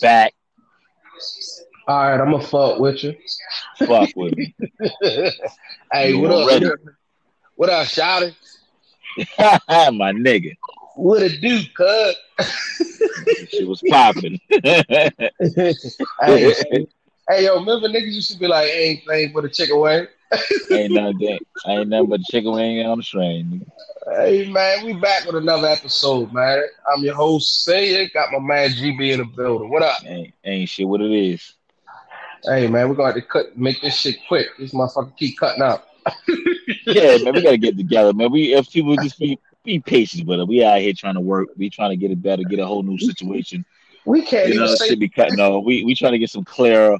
Back. All right, I'm gonna fuck with you. Fuck with me. hey, You what up? ready? What up, up? My nigga. What it do, cut. She was popping. hey, hey, hey, yo, remember niggas used to be like, ain't thing but a chick wing. Ain't nothing. Ain't nothing but chicken wing on the train. Hey man, we back with another episode, man. I'm your host, Say Got my man GB in the building. What up? Ain't, ain't shit what it is. Hey man, we're to have to cut make this shit quick. This motherfucker keep cutting out. Yeah, man, we gotta get together, man. We if people just be be patient with it. We out here trying to work. We trying to get it better, get a whole new situation. We can't You know, even say be cutting off. We we trying to get some clearer,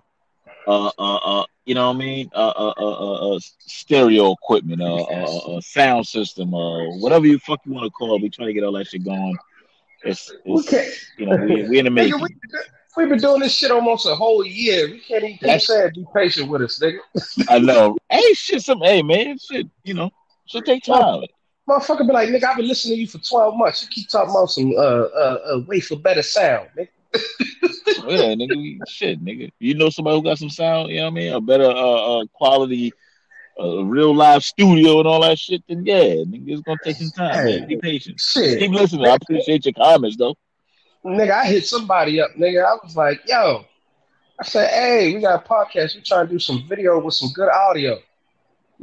uh, uh, uh, you know what I mean? Uh, uh, uh, uh, uh stereo equipment, uh, uh, uh, uh, sound system, uh, whatever you fuck you want to call it. We trying to get all that shit going. It's, it's can't. you know, we we in the Nigga, making. we, we've been doing this shit almost a whole year. We can't even keep That's- saying be patient with us, nigga. I know. Hey, shit, some hey man, shit, you know, should take time. Motherfucker be like, nigga, I've been listening to you for 12 months. You keep talking about some uh uh, uh wait for better sound, nigga. Yeah, nigga, we, shit, nigga. You know somebody who got some sound, you know what I mean? A better uh, uh quality, uh, real live studio and all that shit. Then yeah, nigga, it's gonna take some time. Man. Be patient. Shit. Keep listening. I appreciate your comments though. Nigga, I hit somebody up, nigga. I was like, yo, I said, hey, we got a podcast. We trying to do some video with some good audio.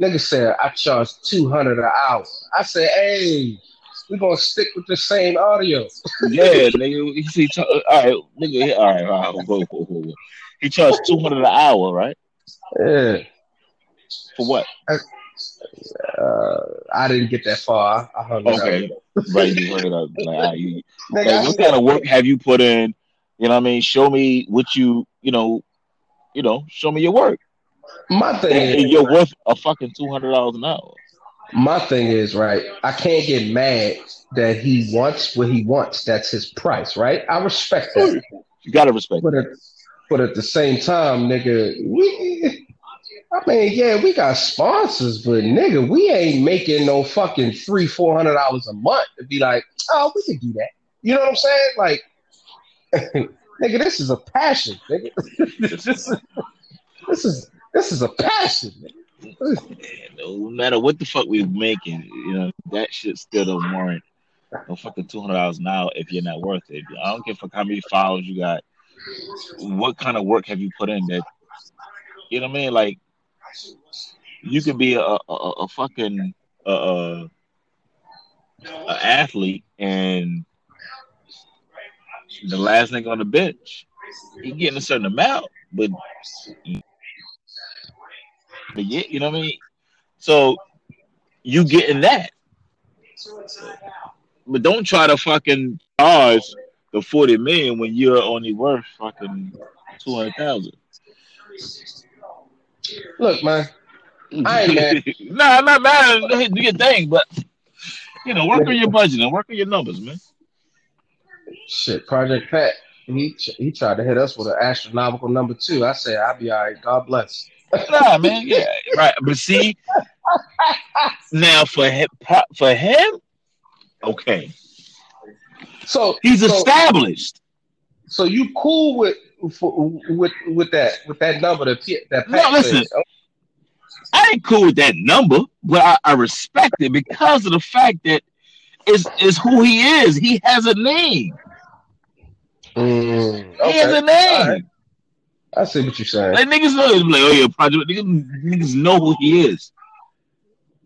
Nigga said, I charge 200 an hour. I said, hey, we gonna stick with the same audio. Yeah, nigga. He see, all right, nigga. All right, all right. Whoa, whoa, whoa. He charged two hundred an hour, right? Yeah. For what? Uh, I didn't get that far. I hung. Okay, right. You it. up. Like, you, Nigga, like, what kind of work have you put in? You know what I mean? Show me what you, you know, you know, show me your work. my thing And is, you're worth a fucking two hundred dollars an hour. My thing is, right, I can't get mad that he wants what he wants. That's his price, right? I respect that. Oh, you gotta respect. But at, but at the same time, nigga, we, I mean, yeah, we got sponsors, but nigga, we ain't making no fucking three, four hundred dollars a month to be like, oh, we can do that. You know what I'm saying? Like, nigga, this is a passion, nigga. this is this is this is a passion. Nigga. No matter what the fuck we're making, you know, that shit still don't warrant no fucking two hundred dollars hour if you're not worth it. I don't a fuck how many followers you got. What kind of work have you put in that? You know what I mean? Like, you could be a a, a, a fucking uh, uh, a athlete and the last nigga on the bench, he getting a certain amount, but but yeah, you know what I mean. So you getting that, but don't try to fucking charge the forty million when you're only worth fucking two hundred thousand. Look, man, I ain't mad. nah, not mad. Do your thing, but you know, work on your budget and work on your numbers, man. Shit, Project Pat, he he tried to hit us with an astronomical number two. I said, I'll be all right. God bless. Nah, man, yeah, right. But see, now for him, for him, okay, So he's so, established. So you cool with with with that with that number that that No, listen. said? I ain't cool with that number, but I, I respect it because of the fact that it's, it's who he is. He has a name. Mm, He has a name. I see what you're saying. Like niggas know, like, oh yeah, project. Niggas, niggas know who he is.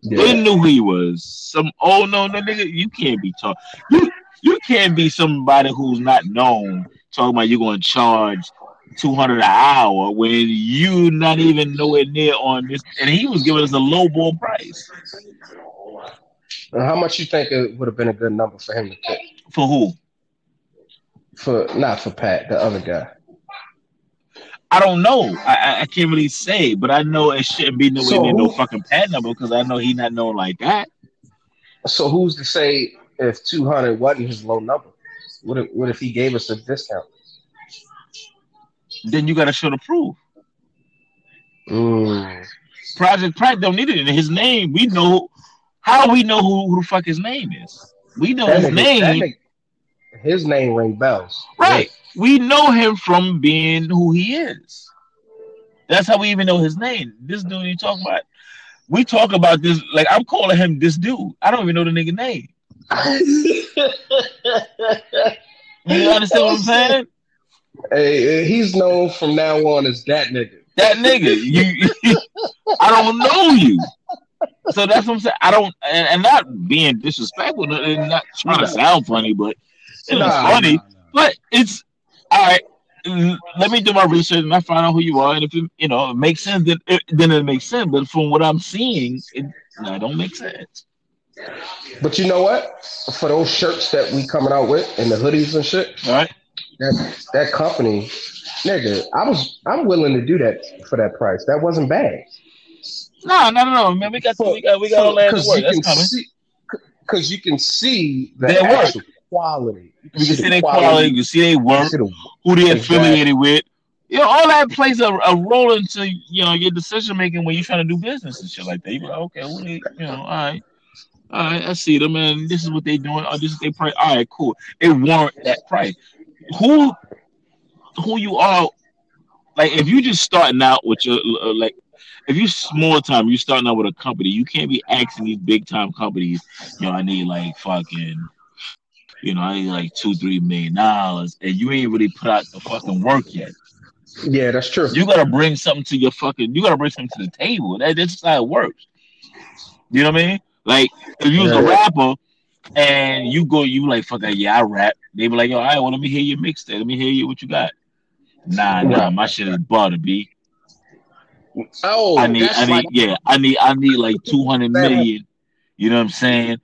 They knew who he was. Some oh no, no nigga, you can't be talk. You you can't be somebody who's not known talking about you going to charge two hundred an hour when you not even nowhere near on this. And he was giving us a low ball price how much you think it would have been a good number for him to pick? for who? For not for Pat, the other guy. I don't know. I, I, can't really say, but I know it shouldn't be nowhere So near no fucking Pat number because I know he not known like that. So who's to say if 200 wasn't his low number? What if, what if he gave us a discount? Then you got to show the proof. Mm. Project Pat don't need it in his name. We know how we know who, who the fuck his name is. We know That his nigga, name. His name ring bells. Right. We know him from being who he is. That's how we even know his name. This dude you talk about. We talk about this like I'm calling him this dude. I don't even know the nigga name. you understand what I'm saying? Hey, he's known from now on as that nigga. That nigga. You, I don't know you. So that's what I'm saying. I don't, and, and not being disrespectful, and not trying to sound funny, but it's nah, funny. Nah, nah. But it's all right. Let me do my research and I find out who you are, and if it, you know it makes sense, then it, then it makes sense. But from what I'm seeing, it no, don't make sense. But you know what? For those shirts that we coming out with and the hoodies and shit, all right. That that company, nigga, I was I'm willing to do that for that price. That wasn't bad. No, no, no, no, man. We got we got we got all that work. That's coming. Because you can see the their actual work. Quality. You can, see, see their quality. quality. You see their work. See the, who they affiliated with. You know, all that plays a, a role into you know your decision making when you're trying to do business and shit like that. You like, okay, well, they, you know, all right. All right, I see them, and this is what they're doing. Oh, this is their price. All right, cool. It warrant that price. Who, who you are? Like, if you just starting out with your uh, like if you small time, you starting out with a company, you can't be asking these big time companies, you know, I need like fucking, you know, I need like two, three million dollars, and you ain't really put out the fucking work yet. Yeah, that's true. You gotta bring something to your fucking. You gotta bring something to the table. That, that's how it works. You know what I mean? Like if you was yeah. a rapper and you go, you like fuck that. Yeah, I rap. They be like, yo, all right, well, let me hear your mixtape. Let me hear you what you got. Nah, nah, my shit is butter, b. Oh, I need, I need, like, yeah, I need, I need like two hundred million. You know what I'm saying?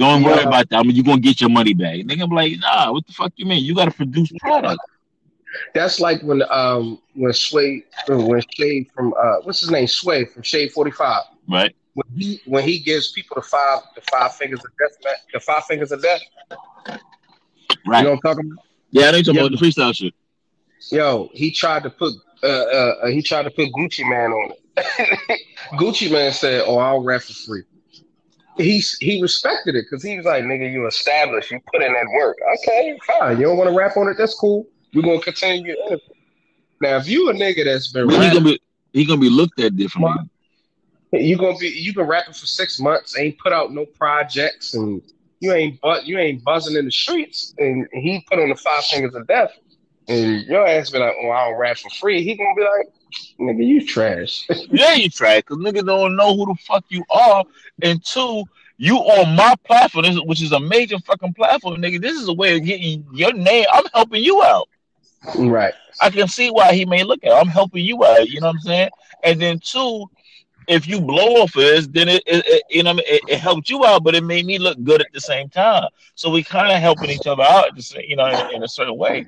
Don't yeah. worry about that. I mean, you're gonna get your money back. They gonna be like, nah, what the fuck you mean? You gotta produce product. That's like when um when Sway when Shay from uh what's his name Sway from Shade Forty Five right when he when he gives people the five the five fingers of death the five fingers of death right you know what I'm talking about yeah I know talking yeah. about the freestyle shit yo he tried to put uh, uh, uh, he tried to put Gucci Mane on it. Gucci Mane said, "Oh, I'll rap for free." He he respected it because he was like, "Nigga, you established, you put in that work. Okay, fine. You don't want to rap on it? That's cool. We're gonna continue." Now, if you a nigga that's been, well, he gonna be he gonna be looked at differently. You gonna be you been rapping for six months, ain't put out no projects, and you ain't but you ain't buzzing in the streets, and he put on the five fingers of death and your ass be like, "Oh, I don't rap for free," he gonna be like, "Nigga, you trash." yeah, you trash because niggas don't know who the fuck you are, and two, you on my platform, which is a major fucking platform, nigga. This is a way of getting your name. I'm helping you out. Right. I can see why he may look at. It. I'm helping you out. You know what I'm saying? And then two, if you blow off this, then it, it, it you know it, it, helped you out, but it made me look good at the same time. So we kind of helping each other out, you know, in, in a certain way.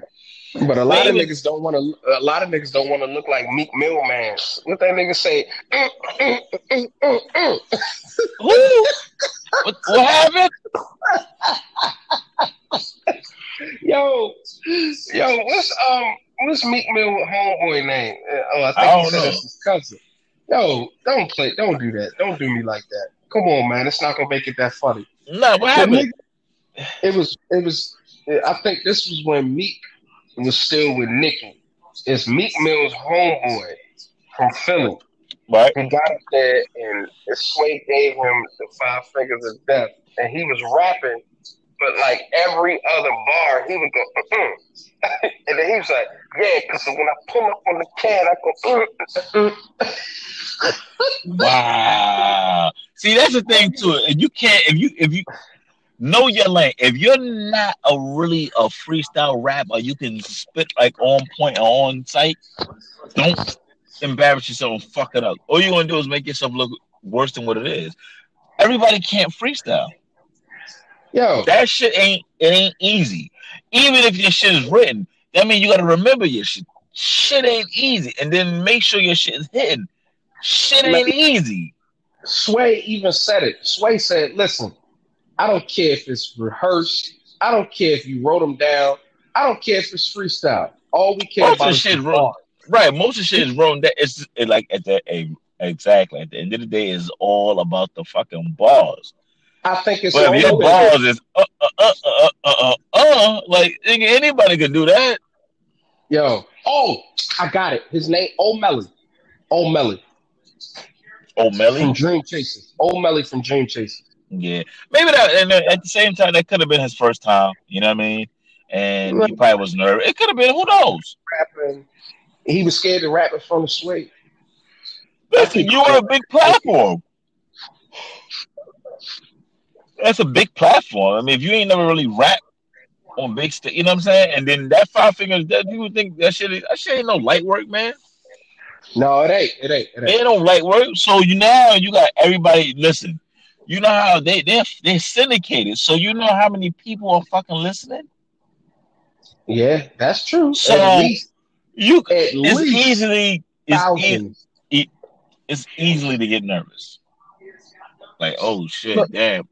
But a lot of niggas don't want to. A lot of niggas don't want to look like Meek Mill man. What that nigga say? Mm, mm, mm, what, what happened? yo, yo, what's um, what's Meek Mill homeboy name? Uh, oh, I think I don't know. his cousin. Yo, don't play. Don't do that. Don't do me like that. Come on, man. It's not gonna make it that funny. No, what happened? Nigga, it was. It was. I think this was when Meek was still with Nicki. It's Meek Mill's homeboy from Philly. Right. He got up there and his Sway gave him the five fingers of death. And he was rapping, but like every other bar, he would go, uh-uh. and then he was like, yeah, because when I pull up on the can, I go, uh-uh. wow. See, that's the thing too. If you can't, if you, if you, know your lane. If you're not a really a freestyle rapper, you can spit like on point on site. Don't embarrass yourself and fuck it up. All you're gonna do is make yourself look worse than what it is. Everybody can't freestyle. Yo, that shit ain't it ain't easy. Even if your shit is written, that means you got to remember your shit. Shit ain't easy, and then make sure your shit is hidden. Shit ain't easy. Sway even said it. Sway said, "Listen, I don't care if it's rehearsed. I don't care if you wrote them down. I don't care if it's freestyle. All we care most about is shit wrong. Right, most of the shit is wrong. That it's like at the exactly at the end of the day is all about the fucking bars. I think it's But if your balls is uh uh uh uh uh uh, uh like nigga, anybody could do that. Yo, oh, I got it. His name Omelly. Omelly Oh, from Melly. Dream Chasers. Omelly from Dream Chasers. Yeah, maybe that. And uh, at the same time, that could have been his first time. You know what I mean? And he probably was nervous. It could have been. Who knows? Rapping. He was scared to rap in front of Sway. Listen, you on a big platform. That's a big platform. I mean, if you ain't never really rap on big stage, you know what I'm saying? And then that five fingers, that you would think that shit, is- that shit ain't no light work, man. No, it ain't. It ain't. It ain't no light work. So you now you got everybody. Listen, you know how they they they're syndicated. So you know how many people are fucking listening. Yeah, that's true. So, least, You it's easily it's, e- thousands. it's easily to get nervous. Like oh shit, Look. damn.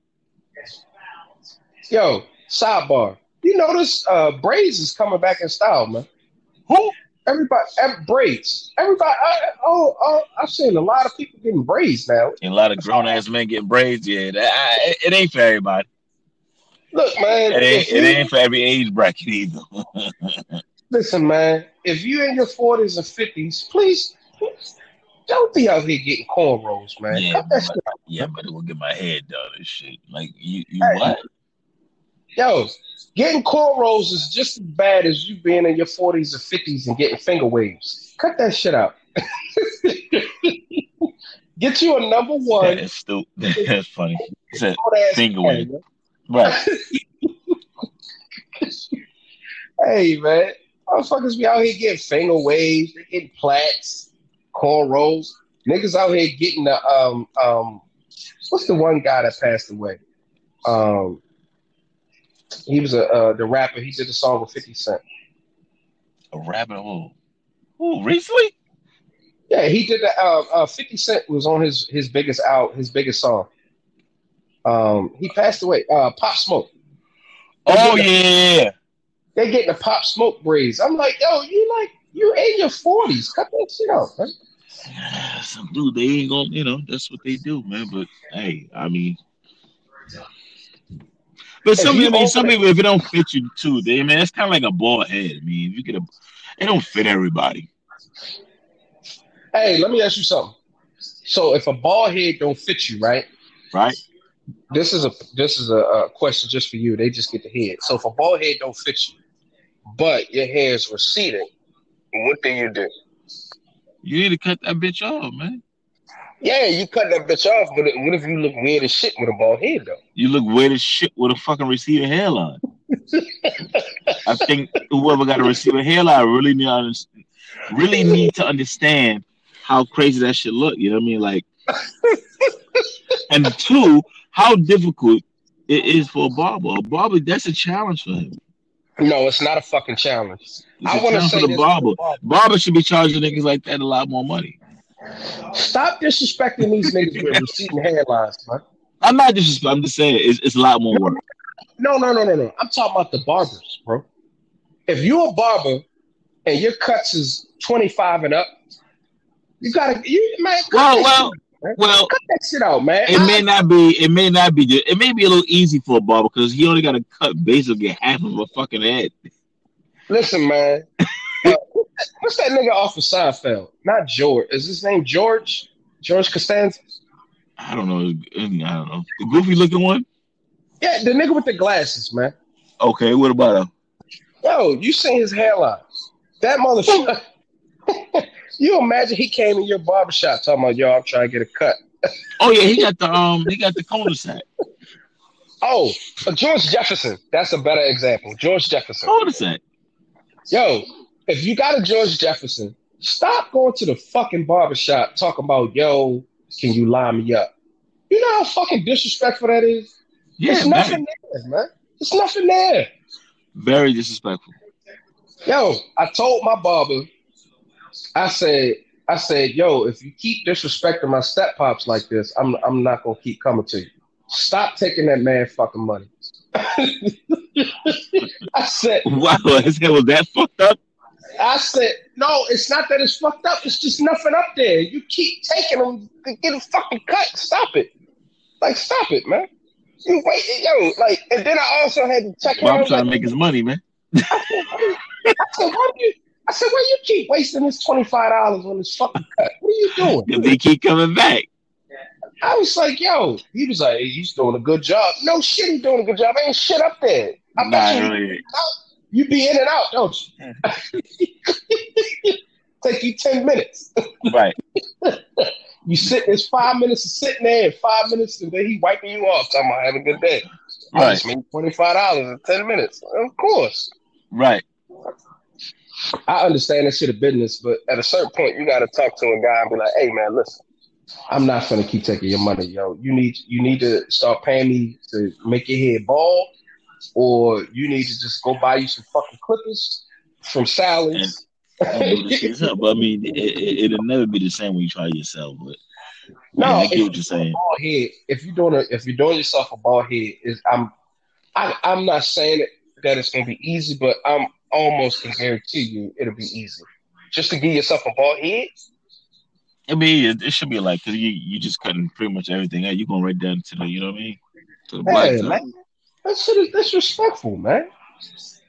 Yo, sidebar. You notice uh, braids is coming back in style, man. Who? Everybody, every, braids. Everybody. I, oh, oh, I've seen a lot of people getting braids now. And a lot of grown ass men getting braids. Yeah, that, I, it, ain't for everybody. Look, man. It ain't it ain't for every age bracket either. Listen, man. If you're in your forties and fifties, please, please don't be out here getting cornrows, man. yeah, but, yeah, but it will get my head done and shit. Like you, you Hey. what? Yo, getting cornrows is just as bad as you being in your forties or fifties and getting finger waves. Cut that shit out. Get you a number one. That's stupid. That's funny. It's a finger wave. Right. Hey man, motherfuckers be out here getting finger waves, they getting plaits, cornrows. Niggas out here getting the um um what's the one guy that passed away? Um he was a uh, the rapper, he did a song with 50 Cent. A rabbit hole. Who recently? Yeah, he did that uh, uh 50 Cent was on his his biggest out his biggest song. Um he passed away, uh Pop Smoke. Oh yeah. They getting the pop smoke breeze. I'm like, yo, you like you in your 40s. Cut that shit out, man. Some dude, they ain't gonna, you know, that's what they do, man. But hey, I mean, but some I mean, some people, if it don't fit you too, they, man, it's kind of like a bald head. I mean, if you get a, it don't fit everybody, Hey, let me ask you something. So if a bald head don't fit you, right? right? This is a this is a, a question just for you. They just get the head. So if a bald head don't fit you, but your hair is receding, what do you do? You need to cut that bitch off, man. Yeah, you cut that bitch off, but what if you look weird as shit with a bald head though? You look weird as shit with a fucking receding hairline. I think whoever got a receding hairline really need to understand, really need to understand how crazy that shit look. You know what I mean? Like, and two, how difficult it is for a barber. A barber, that's a challenge for him. No, it's not a fucking challenge. It's I want to say for the this barber. Barber should be charging niggas like that a lot more money. Stop disrespecting these niggas with receding hairlines, man. I'm not just. I'm just saying it's, it's a lot more work. No, no, no, no, no. I'm talking about the barbers, bro. If you're a barber and your cuts is 25 and up, you gotta, you man. Well, well, shit, well. cut that shit out, man. It I- may not be. It may not be. It may be a little easy for a barber because he only got to cut basically half of a fucking head. listen, man. What's that nigga off of Seinfeld? Not George. Is his name George? George Costanza? I don't know. I don't know. The goofy looking one. Yeah, the nigga with the glasses, man. Okay. What about him? Yo, you seen his hairline? That motherfucker. you imagine he came in your barbershop talking about, yo, I'm trying to get a cut. Oh yeah, he got the um. He got the cul-de-sac. Oh, uh, George Jefferson. That's a better example. George Jefferson. Cul-de-sac. Yo, if you got a George Jefferson, stop going to the fucking barbershop talking about, yo, can you line me up? You know how fucking disrespectful that is? Yeah, There's nothing there, man. There's nothing there. very disrespectful. Yo, I told my barber, I said, I said, yo, if you keep disrespecting my step pops like this, I'm I'm not gonna keep coming to you. Stop taking that man fucking money. I said, Wow, his head was that fucked up. I said, no, it's not that it's fucked up. It's just nothing up there. You keep taking them to get a fucking cut. Stop it. Like, stop it, man. You wait, yo, like, and then I also had to check. Well, I'm trying like, to make his money, man. I said, why do you? I said, why you keep wasting this twenty five dollars on this fucking cut? What are you doing? Because they keep coming back. I was like, yo, he was like, hey, he's doing a good job. No shit, he's doing a good job. ain't shit up there. I nah, bet you, really. You be in and out, don't you? Take you 10 minutes. Right. you sit, it's five minutes of sitting there and five minutes and then he wiping you off. Talking about having a good day. Right. I just made $25 in 10 minutes. Of course. Right. I understand that shit of business, but at a certain point, you got to talk to a guy and be like, hey, man, listen I'm not gonna keep taking your money, yo. You need you need to start paying me to make your head bald, or you need to just go buy you some fucking clippers from Sally's. but I mean, it, will it, never be the same when you try yourself. But no, I get what you're saying. Bald head, if you're doing a, if you're doing yourself a bald head, is I'm I, I'm not saying that it's gonna be easy, but I'm almost can guarantee you it'll be easy. Just to give yourself a bald head, I mean, it, it should be like because you you just cutting pretty much everything out. You going right down to the you know what I mean? To the black man, that shit is disrespectful, man.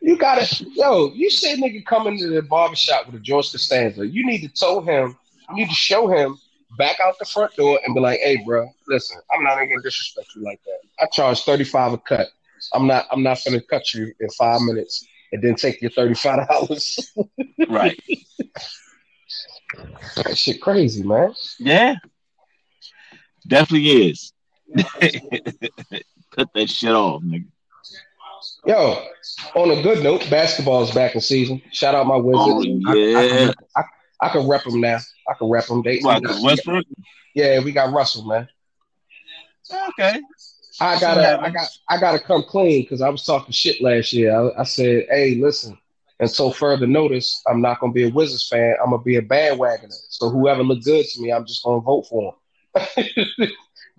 You got to yo. You say nigga coming to the barbershop with a George Costanza. You need to tell him. You need to show him back out the front door and be like, "Hey, bro, listen, I'm not even gonna disrespect you like that. I charge 35 a cut. I'm not. I'm not gonna cut you in five minutes and then take your 35 dollars. right. That shit crazy, man. Yeah. Definitely is. Cut that shit off, nigga. Yo, on a good note, basketball is back in season. Shout out my Wizards. Oh, yeah. I, I, I, can rep them now. I can rep them. They, what, Westbrook? Yeah, we got Russell, man. Okay. I gotta, I got, I gotta come clean because I was talking shit last year. I, I said, "Hey, listen, and so further notice, I'm not going to be a Wizards fan. I'm going to be a bandwagoner. So whoever look good to me, I'm just going to vote for him.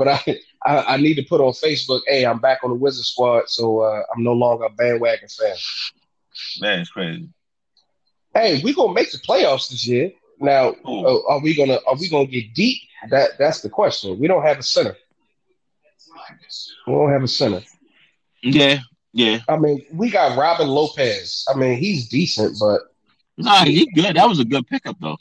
but I, I, I need to put on Facebook, hey, I'm back on the Wizard squad, so uh, I'm no longer a bandwagon fan. Man, it's crazy. Hey, we gonna make the playoffs this year. Now, uh, are we gonna are we gonna get deep? That that's the question. We don't have a center. We don't have a center. Yeah, yeah. I mean, we got Robin Lopez. I mean, he's decent, but nah, he's good. That was a good pickup though.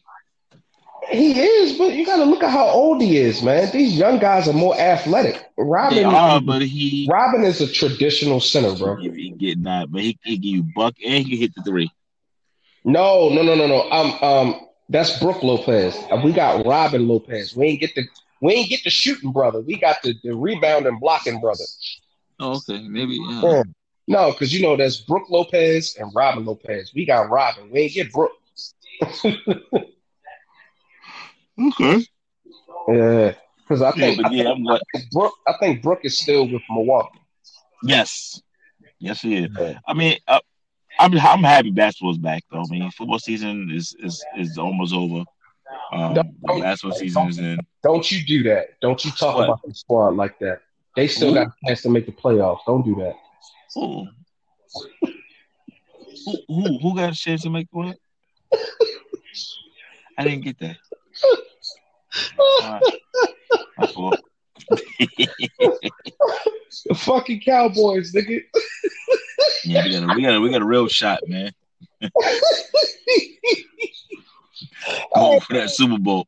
He is, but you got to look at how old he is, man. These young guys are more athletic. Robin, they are, but he Robin is a traditional center, bro. He, he get that, but he, can give you buck and he can hit the three. No, no, no, no, no. Um, um, that's Brook Lopez. We got Robin Lopez. We ain't get the we ain't get the shooting brother. We got the, the rebound and blocking brother. Oh, okay, maybe. Yeah. yeah. No, because you know that's Brook Lopez and Robin Lopez. We got Robin. We ain't get Brook. okay. Yeah, because I think, yeah, I, yeah, think, I think Brook. I think Brook is still with Milwaukee. Yes, yes, he is. Yeah. I mean, uh, I'm I'm happy basketball's back though. I mean, football season is is is almost over. Um, basketball season is in. Don't you do that? Don't you talk what? about the squad like that? They still Ooh. got a chance to make the playoffs. Don't do that. Who? who, who, who got a chance to make what? I didn't get that. The fucking Cowboys, nigga. yeah, we got a, we got a, we got a real shot, man. Going for that Super Bowl.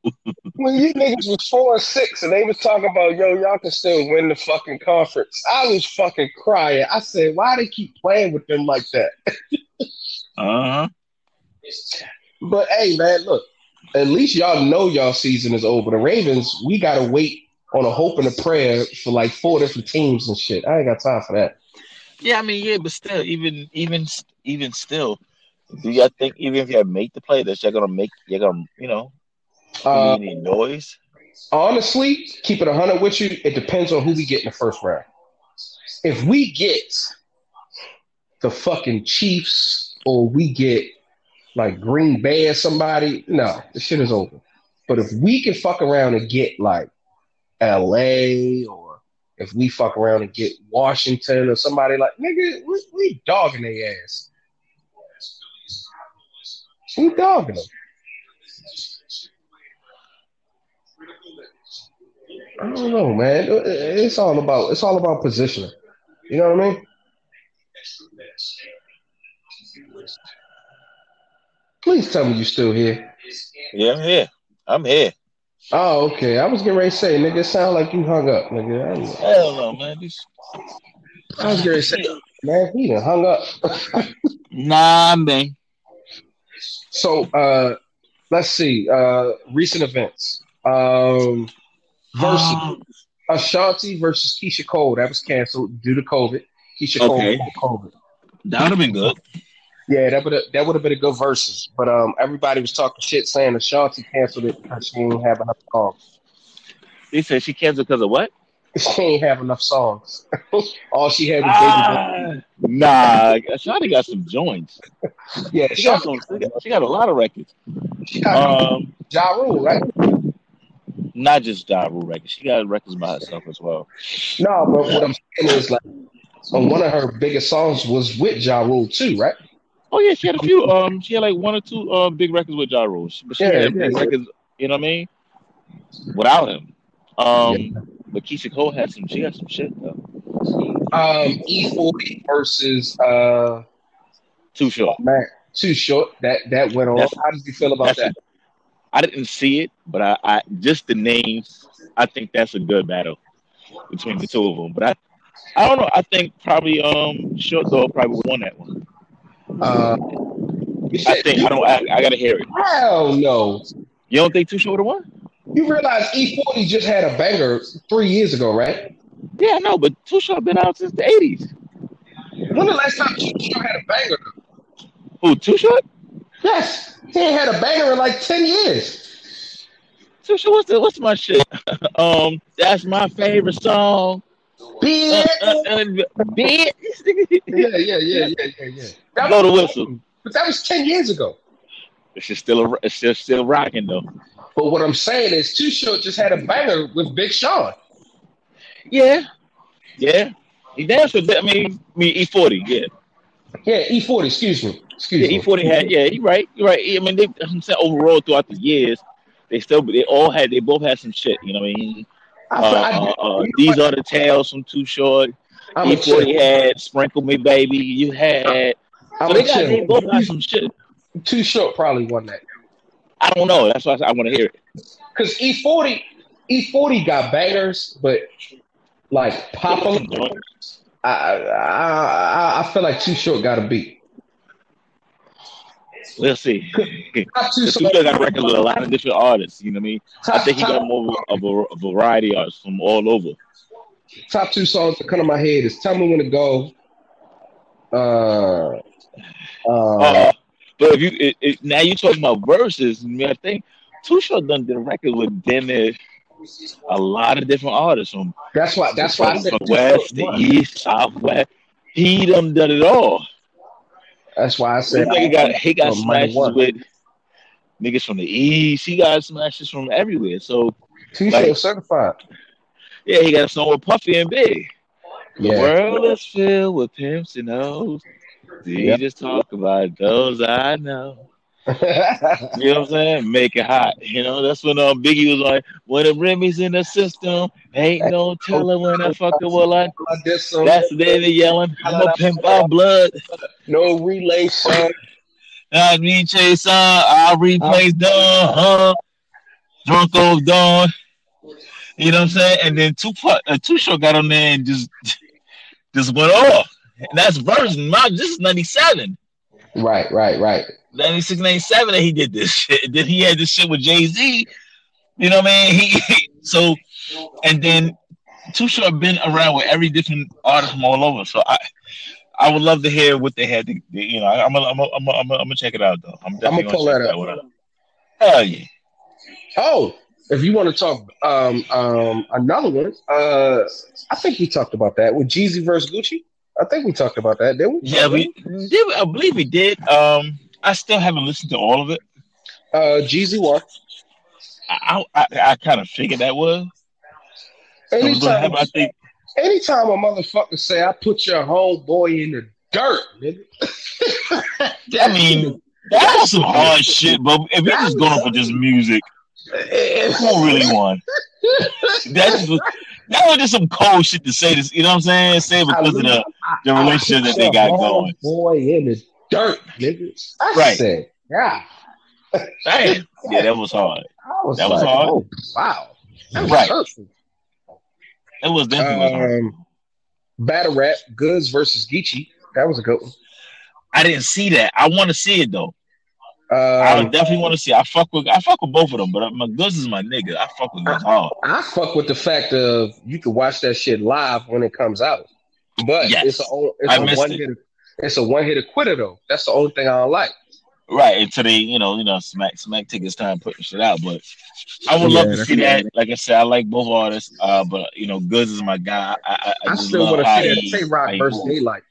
when you niggas was four and six and they was talking about, yo, y'all can still win the fucking conference. I was fucking crying. I said, why do they keep playing with them like that? uh huh. But hey, man, look, at least y'all know y'all season is over. The Ravens, we gotta wait on a hope and a prayer for like four different teams and shit. I ain't got time for that. Yeah, I mean, yeah, but still, even even even still, do y'all think even if y'all make the play that you're gonna make you're gonna you know uh, any noise? Honestly, keep it hundred with you. It depends on who we get in the first round. If we get the fucking Chiefs or we get like Green Bay or somebody, no, the shit is over. But if we can fuck around and get like LA or if we fuck around and get Washington or somebody like nigga, we, we dogging their ass. We dogging them. I don't know, man. It's all about it's all about positioning. You know what I mean? Please tell me you're still here. Yeah, I'm here. I'm here. Oh, okay. I was getting ready to say, nigga, it sound like you hung up, nigga. Hell no, man. These... I was getting ready to say, man, he done hung up. nah, man. So, uh, let's see. Uh, recent events. Um, versus Um, Ashanti versus Keyshia Cole. That was canceled due to COVID. Keyshia Okay. Cole, COVID. that would have been good. Yeah, that would that would have been a good versus. But um, everybody was talking shit saying Ashanti canceled it because she didn't have enough songs. They said she canceled because of what? She ain't have enough songs. All she had was Baby Ah, nah, Ashanti got some joints. Yeah, She got some. She got, she got a lot of records. she got Um, Ja Rule, right? not just Ja Rule records. She got records by herself as well. No, but what I'm saying is like, on one of her biggest songs was with Ja Rule too, right? Oh yeah, she had a few. Um, she had like one or two uh, big records with Ja Rule, but she Yeah, had big yeah. records. You know what I mean? Without him. Um, but Keyshia Cole had some. She had some shit though. Um, E40 versus uh, Too short. man, Too Short. That that went. That's- How did you feel about that? I didn't see it, but I, I just the names. I think that's a good battle between the two of them. But I, I don't know. I think probably um Short Dog probably won that one. Uh, I think I don't. I, I gotta hear it. Hell no. You don't think Too Short would have won? You realize E40 just had a banger three years ago, right? Yeah, no, but Too Short been out since the eighties. When the last time Too Short had a banger? Who Too Short? Yes, he ain't had a banger in like ten years. Too Short. What's the, what's my shit? um, that's my favorite song. Be it. uh, bitch. Yeah, yeah, yeah, yeah, yeah, yeah. That Blow the whistle. But that was ten years ago. It's just still a, it's just still rocking though. But what I'm saying is, Too Short just had a banger with Big Sean. Yeah, yeah. He damn sure. did- I mean, I mean E forty. Yeah, Yeah, E40. Excuse me. Excuse yeah. me. E forty had. Yeah, you right. You right. I mean, they, I'm saying overall throughout the years, they still they all had they both had some shit. You know what I mean? I, Uh, uh, uh, these are the tales from Too Short. I'm E a chill. forty had Sprinkle Me Baby. You had. I'm So they got they both got some shit. Too Short probably won that. I don't know. That's why I, I want to hear it. Because E40, E40 got bangers, but like popular, I, I, I, I feel like Too Short got a beat. We'll see. Top two Too songs, Short got records with a lot of different artists. You know what I mean? I think he got more of a, variety of artists from all over. top two songs that come to my head is "Tell Me When to Go." Uh, uh, Uh, but if you it, it, now you talking about verses, I mean, I think Too Short done a record with Dennis a lot of different artists from that's why. That's why I from, said west the east, southwest. He done done it all. That's why I said nigga got he got smashes with niggas from the east. He got smashes from everywhere. So Too like- certified. yeah, he got a song with Puffy and Big. The Yeah. world is filled with pimps and hoes. Do you Yep. just talk about those I know? You know what I'm saying? Make it hot. You know, that's when um, Biggie was like, when the Remy's in the system, ain't no telling when I fuck it will I. I That's they yelling, I'm a pimp our blood. no relation. I mean, Chase, uh, I'll replace Dawn, huh? Drunk old Dawn. You know what I'm saying? And then two uh, two short got on there and just just went off. And that's version. My this is 97. Right, right, right. 96, 97 that he did this shit. Then he had this shit with Jay Z. You know what I mean? He so and then Too Short been around with every different artist from all over. So I I would love to hear what they had to you know, I'm gonna I'm gonna I'm gonna I'm gonna check it out though. I'm definitely pull gonna that check up. out. Hell yeah. Oh, if you want to talk um um another one, uh I think we talked about that with Jeezy versus Gucci. I think we talked about that, didn't we? Yeah, we did I believe we did. Um I still haven't listened to all of it. uh Jeezy won. I I, I kind of figured that was. I was gonna Anytime, I think anytime a motherfucker say I put your homeboy in the dirt, nigga. I mean, that was some hard shit, but if you're just going for just music, Who really won? That just was that was just some cold shit to say. This, you know what I'm saying? Say because of the the relationship that they got going. Boy in the dirt, niggas. I Right. said, yeah. Damn. Yeah, that was hard. Was That was hard. oh, wow. That was Right. hurtful. It was definitely. Um, battle rap, Goodz versus Geechi. That was a good one. I didn't see that. I want to see it though. I Um, would definitely want to see. I fuck with I fuck with both of them, but my Goodz is my nigga. I fuck with Goodz hard. I fuck with the fact of you can watch that shit live when it comes out, but Yes. it's a it's I a one it. hit it's a one hit quitter though. That's the only thing I don't like. Right until they, you know, you know, smack smack take his time putting shit out. But I would love to see that. Like I said, I like both artists. Uh, but you know, Goodz is my guy. I I, I I still want to see he, that Tay Roc versus. Daylyt.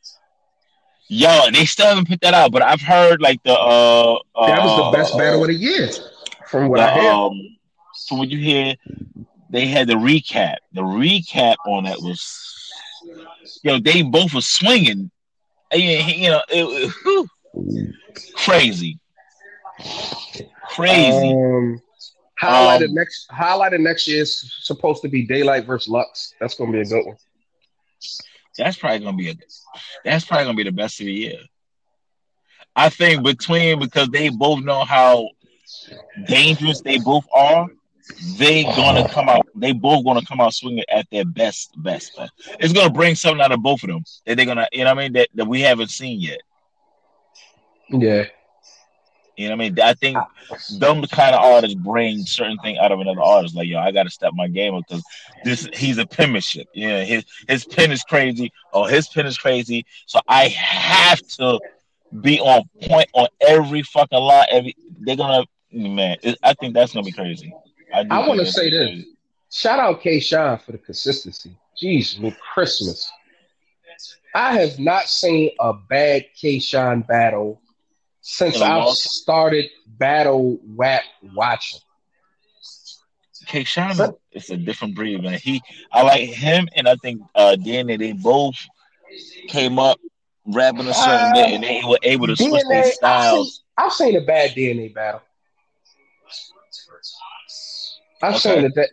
Yo, they still haven't put that out, but I've heard like the uh, uh That was the best battle of the year, from what the, I hear. um, from what you hear, they had the recap. The recap on that was, yo, they both were swinging. And, You know, it, whew, crazy, crazy. Um, highlighted Um, next highlighted next year is supposed to be Daylyt versus Lux. That's gonna be a good one. That's probably gonna be a, that's probably gonna be the best of the year. I think between because they both know how dangerous they both are, they gonna oh. come out. They both gonna come out swinging at their best, best, best. It's gonna bring something out of both of them that they're gonna, you know what I mean, that, that we haven't seen yet. Yeah. You know what I mean? I think them kind of artists bring certain thing out of another artist. Like, yo, I got to step my game up because this he's a penmanship. Yeah, his his pen is crazy. or his pen is crazy. So I have to be on point on every fucking line. Every they're gonna man. It, I think that's gonna be crazy. do I wanna say this. crazy. Shout out K Shine for the consistency. Jeez, with Christmas. I have not seen a bad K Shine battle since I've long- started battle rap watching. K. Shine is a different breed, man. He, I like him, and I think uh, DNA. They both came up rapping a certain way, and they were able to switch DNA, their I've seen, styles. I've seen a bad DNA battle. I've Okay. seen that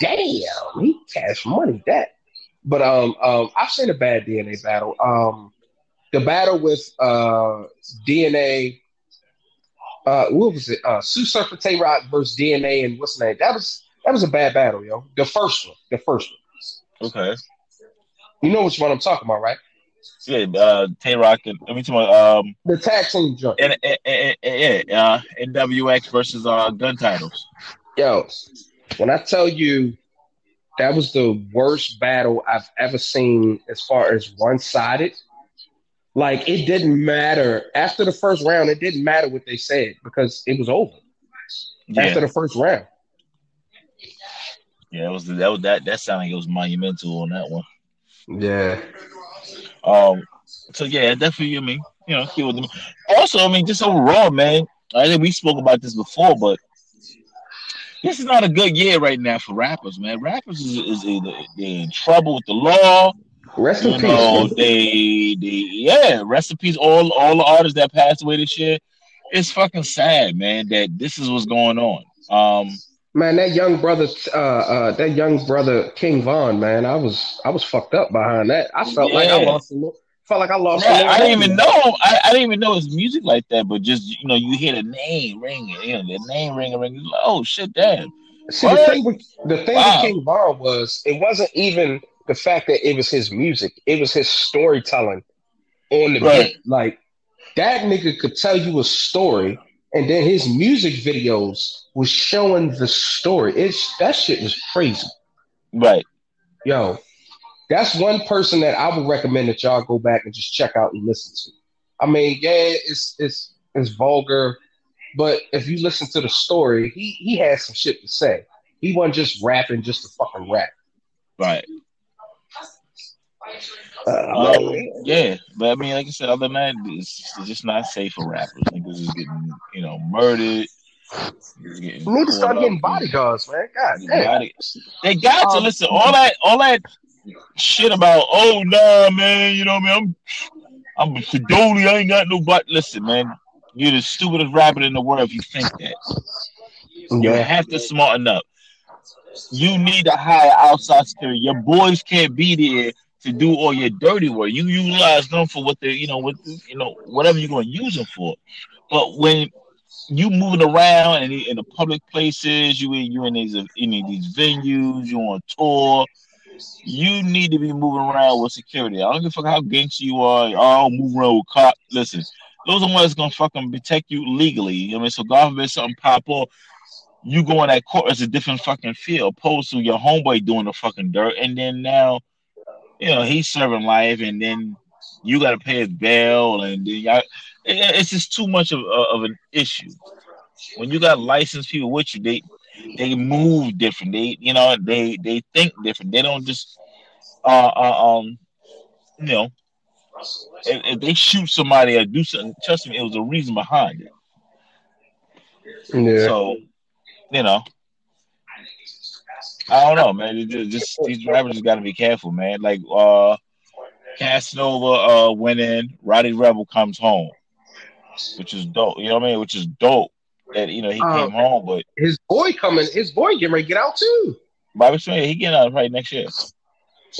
damn, he cash money that. But um um I've seen a bad DNA battle. Um the battle with uh DNA uh what was it? Uh Sue Surfer Tay Roc versus DNA and what's the name? That was that was a bad battle, yo. The first one. The first one. Okay, You know which one I'm talking about, right? yeah, uh, Tay Roc and I mean, um, The tag team joint. and, and, and, and yeah, uh, NWX versus uh, gun titles. Yo, when I tell you that was the worst battle I've ever seen as far as one sided, like it didn't matter. After the first round, it didn't matter what they said because it was over Yeah, after the first round. yeah, it was that was that that sounded like it was monumental on that one. Yeah. Um, so yeah, definitely. I mean, you know, he was, also, I mean, just overall, man. I think we spoke about this before, but this is not a good year right now for rappers, man. Rappers is, is either they're in trouble with the law, Rest you in know. They, they, yeah, recipes. All, all the artists that passed away this year. It's fucking sad, man. That this is what's going on. Um, Man, that young brother, uh, uh, that young brother King Von, man, I was, I was fucked up behind that. I felt like I lost, a little, felt like I lost. little I didn't even know. I, I didn't even know his music like that. But just you know, you hear the name ringing, you know, the name ringing, ringing. Oh shit, damn. See, the thing with the thing Wow. with King Von was it wasn't even the fact that it was his music; it was his storytelling on the Right. beat. Like that nigga could tell you a story, and then his music videos was showing the story. It's that shit was crazy, Right. yo. That's one person that I would recommend that y'all go back and just check out and listen to. I mean, yeah, it's it's it's vulgar, but if you listen to the story, he he had some shit to say. He wasn't just rapping just to fucking rap. Right. Uh, yeah, but I mean, like I said, other than that, it's, it's just not safe for rappers. Niggas is getting, you know, murdered. Getting we need to start getting bodyguards, man. God damn. They got to Um, listen. All that, all that shit about, oh nah, man. You know what I mean? I'm, I'm Fedoli. I ain't got no butt. Listen, man. You're the stupidest rapper in the world if you think that. You have to smarten up. You need to hire outside security. Your boys can't be there to do all your dirty work. You utilize them for what they, you know, what you know, whatever you're going to use them for. But when you moving around in, in the public places, you in you in these in these venues, you on tour, you need to be moving around with security. I don't give a fuck how gangster you are. Oh, move around with cop. Listen, those are the ones gonna fucking protect you legally. You know what I mean? So God forbid something pop off, you go in that court, it's a different fucking feel, opposed to your homeboy doing the fucking dirt, and then now, you know, he's serving life, and then you gotta pay his bail, and then y'all, it's just too much of, of an issue. When you got licensed people with you, they they move different. They you know they they think different. They don't just uh, uh um you know if, if they shoot somebody or do something, trust me, it was a reason behind it. Yeah. So you know. I don't know, man. It just, just these drivers just got to be careful, man. Like uh, Casanova uh, went in, Rowdy Rebel comes home, which is dope. You know what I mean? Which is dope that you know he Um, came home, but His boy coming. His boy getting ready to get out too. Bobby Shmurda he getting out right next year.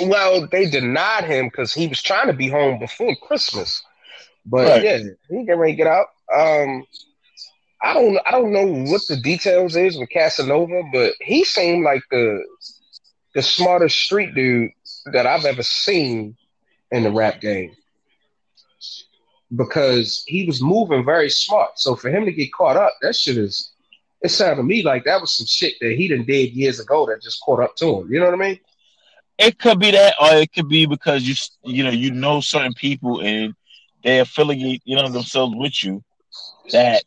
Well, they denied him because he was trying to be home before Christmas. But Right. yeah, he getting ready to get out. Um, I don't, I don't know what the details is with Casanova, but he seemed like the the smartest street dude that I've ever seen in the rap game. Because he was moving very smart. So for him to get caught up, that shit is. It sounded to me like that was some shit that he done did years ago that just caught up to him. You know what I mean? It could be that, or it could be because you you know you know certain people and they affiliate you know themselves with you that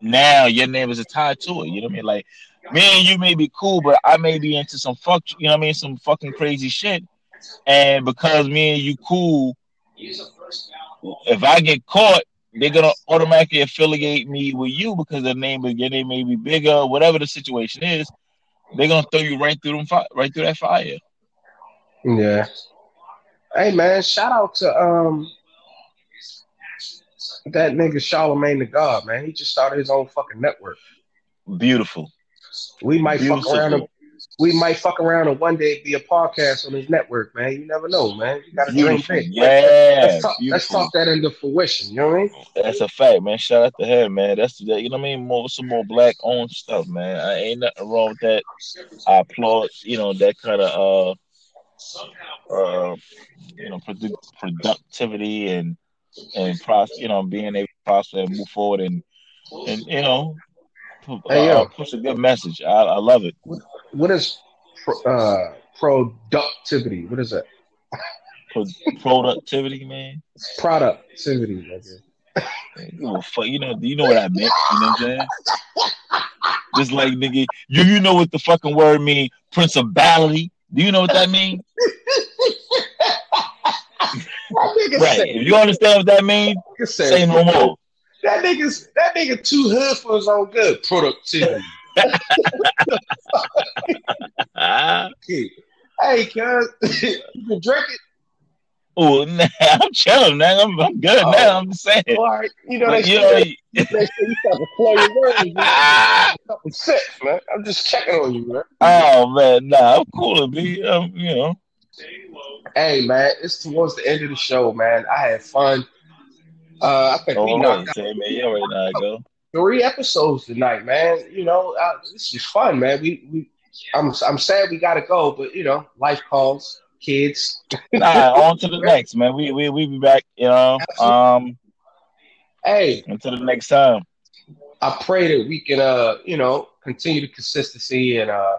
now your name is tied to it. You know what I mean? Like me and you may be cool, but I may be into some fuck you know what I mean, some fucking crazy shit. And because me and you cool, if I get caught, they're gonna automatically affiliate me with you because their name is your name may be bigger, whatever the situation is. They're gonna throw you right through them, fi- right through that fire. Yeah. Hey man, shout out to um that nigga Charlemagne the God, man. He just started his own fucking network. Beautiful. We might fuck around and we might fuck around and one day be a podcast on his network, man. You never know, man. You gotta dream big. Yeah. Let's talk, let's talk that into fruition. You know what I mean? That's a fact, man. Shout out to him, man. That's the you know what I mean. More some more black owned stuff, man. I ain't nothing wrong with that. I applaud you know that kind of uh uh you know produ- productivity and and pros you know being able to prosper and move forward and and you know Hey, uh, yo. push a good message. I, I love it. What is pro, uh productivity? What is that? Pro- productivity, man. Productivity. You know, fuck, you know, you know what I meant. You know what I'm saying? Just like nigga, you you know what the fucking word mean? Principality. Do you know what that mean? Right. said- If you understand what that mean, nigga said- say no more. That nigga's that nigga too hood for his own good. Productivity. Hey, cuz, you can drink it. oh, nah, I'm chilling, man. I'm, I'm good Oh. now. I'm just saying. All right, you know they you say know, they say you to flow your words. man. sips, man. I'm just checking on you, man. oh man, nah, I'm cool, B. Um, you know, Hey, man, it's towards the end of the show, man. I had fun. Uh, I think we knocked say, man, you already know how go. three episodes tonight, man. You know, uh, this is fun, man. We we. I'm I'm sad we gotta go, but you know, life calls, kids. Nah, on to the next, man. We we we be back, you know. Um, Hey, until the next time. I pray that we can, uh, you know, continue the consistency and uh,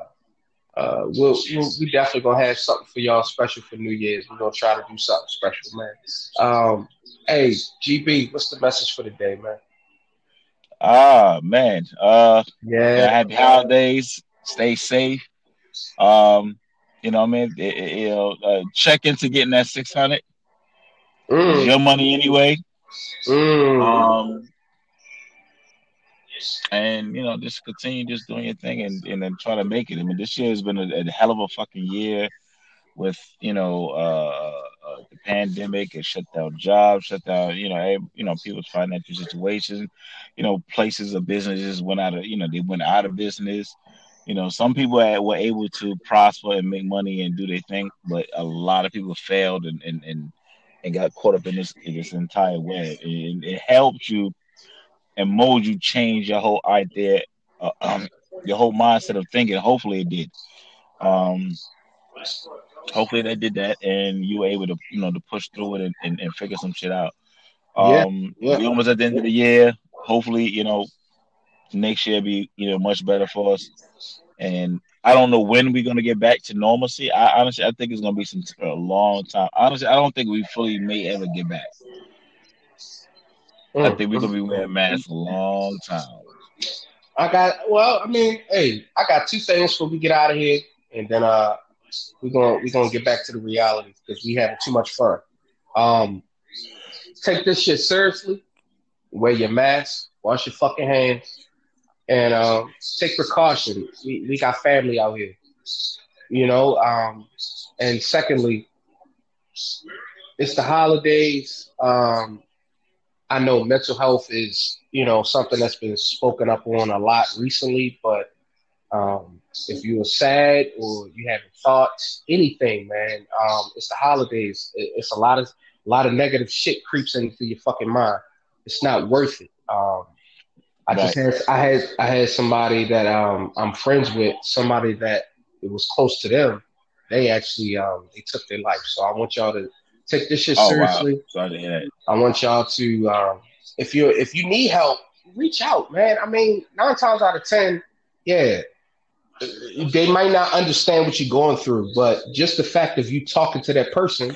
uh, we'll, we'll we definitely gonna have something for y'all special for New Year's. We're gonna try to do something special, man. Um, hey, GB, what's the message for the day, man? Ah, man. Uh, Yeah, happy holidays. Stay safe. Um, you know, what I mean, It- it- you know, uh, check into getting that six hundred. Mm, Your money anyway. mm. Um, and you know, just continue just doing your thing and and then try to make it. I mean, this year has been a, a hell of a fucking year with you know uh, uh the pandemic. It shut down jobs, shut down you know you know people's financial situations. You know places of businesses went out of you know they went out of business. You know some people were able to prosper and make money and do their thing, but a lot of people failed and and and, and got caught up in this this entire web. And it helped you and mold you, change your whole idea, uh, um, your whole mindset of thinking. Hopefully, it did. Um, hopefully they did that and you were able to you know to push through it and, and, and figure some shit out um yeah, yeah. we almost at the end of the year hopefully you know next year be you know much better for us and i don't know when we're going to get back to normalcy i honestly i think it's going to be some a long time honestly i don't think we fully may ever get back. I think we're going to be wearing masks a long time i got well i mean hey i got two things before we get out of here and then uh we're gonna we're gonna get back to the reality because we having too much fun. Um, take this shit seriously. Wear your mask. Wash your fucking hands. And um, take precaution. We we got family out here. You know. Um, and secondly, it's the holidays. Um, I know mental health is you know something that's been spoken up on a lot recently, but um, if you are sad or you having thoughts, anything, man, um, it's the holidays. It's a lot of a lot of negative shit creeps into your fucking mind. It's not worth it. Um, I right. just had I had I had somebody that um, I'm friends with, somebody that it was close to them. They actually um, they took their life. So I want y'all to take this shit oh, seriously. Wow. Sorry to hear that. I want y'all to um, if you if you need help, reach out, man. I mean, nine times out of ten, yeah, they might not understand what you're going through, but just the fact of you talking to that person,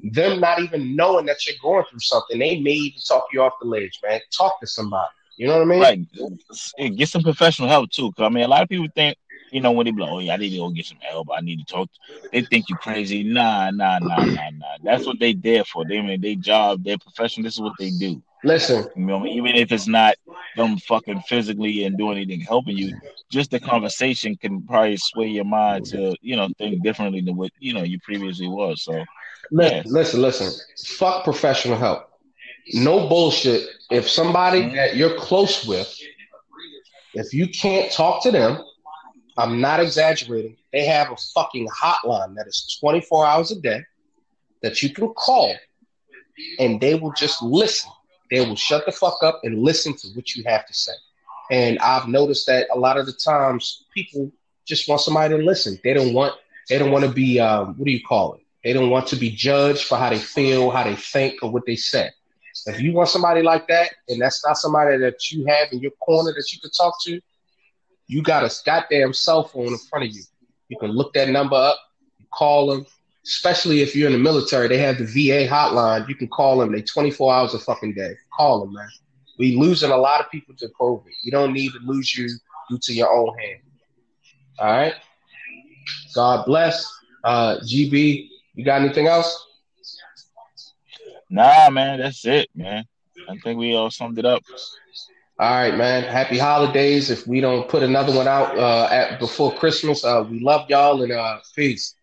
them not even knowing that you're going through something, they may even talk you off the ledge, man. Talk to somebody. You know what I mean? Right. Get some professional help too. Cause I mean, a lot of people think, you know, when they be like, "Oh yeah, I need to go get some help. I need to talk." They think you crazy. Nah, nah, nah, nah, nah. That's what they there for. They I mean, they job, their profession. This is what they do. Listen, you know, even if it's not them fucking physically and doing anything helping you, just the conversation can probably sway your mind to you know think differently than what you know you previously was. So, listen, yeah. listen, listen. Fuck professional help. No bullshit. If somebody mm-hmm. that you're close with, if you can't talk to them, I'm not exaggerating. They have a fucking hotline that is 24 hours a day that you can call, and they will just listen they will shut the fuck up and listen to what you have to say. And I've noticed that a lot of the times people just want somebody to listen. They don't want they don't want to be um, what do you call it? They don't want to be judged for how they feel, how they think, or what they say. If you want somebody like that, and that's not somebody that you have in your corner that you can talk to, you got a goddamn cell phone in front of you. You can look that number up, call them, especially if you're in the military, they have the VA hotline. You can call them. They 24 hours a fucking day. Call them, man. We losing a lot of people to COVID. You don't need to lose you due to your own hand. All right. God bless. Uh, GB, you got anything else? Nah, man, that's it, man. I think we all summed it up. All right, man. Happy holidays. If we don't put another one out uh, at before Christmas, uh, we love y'all and uh, peace.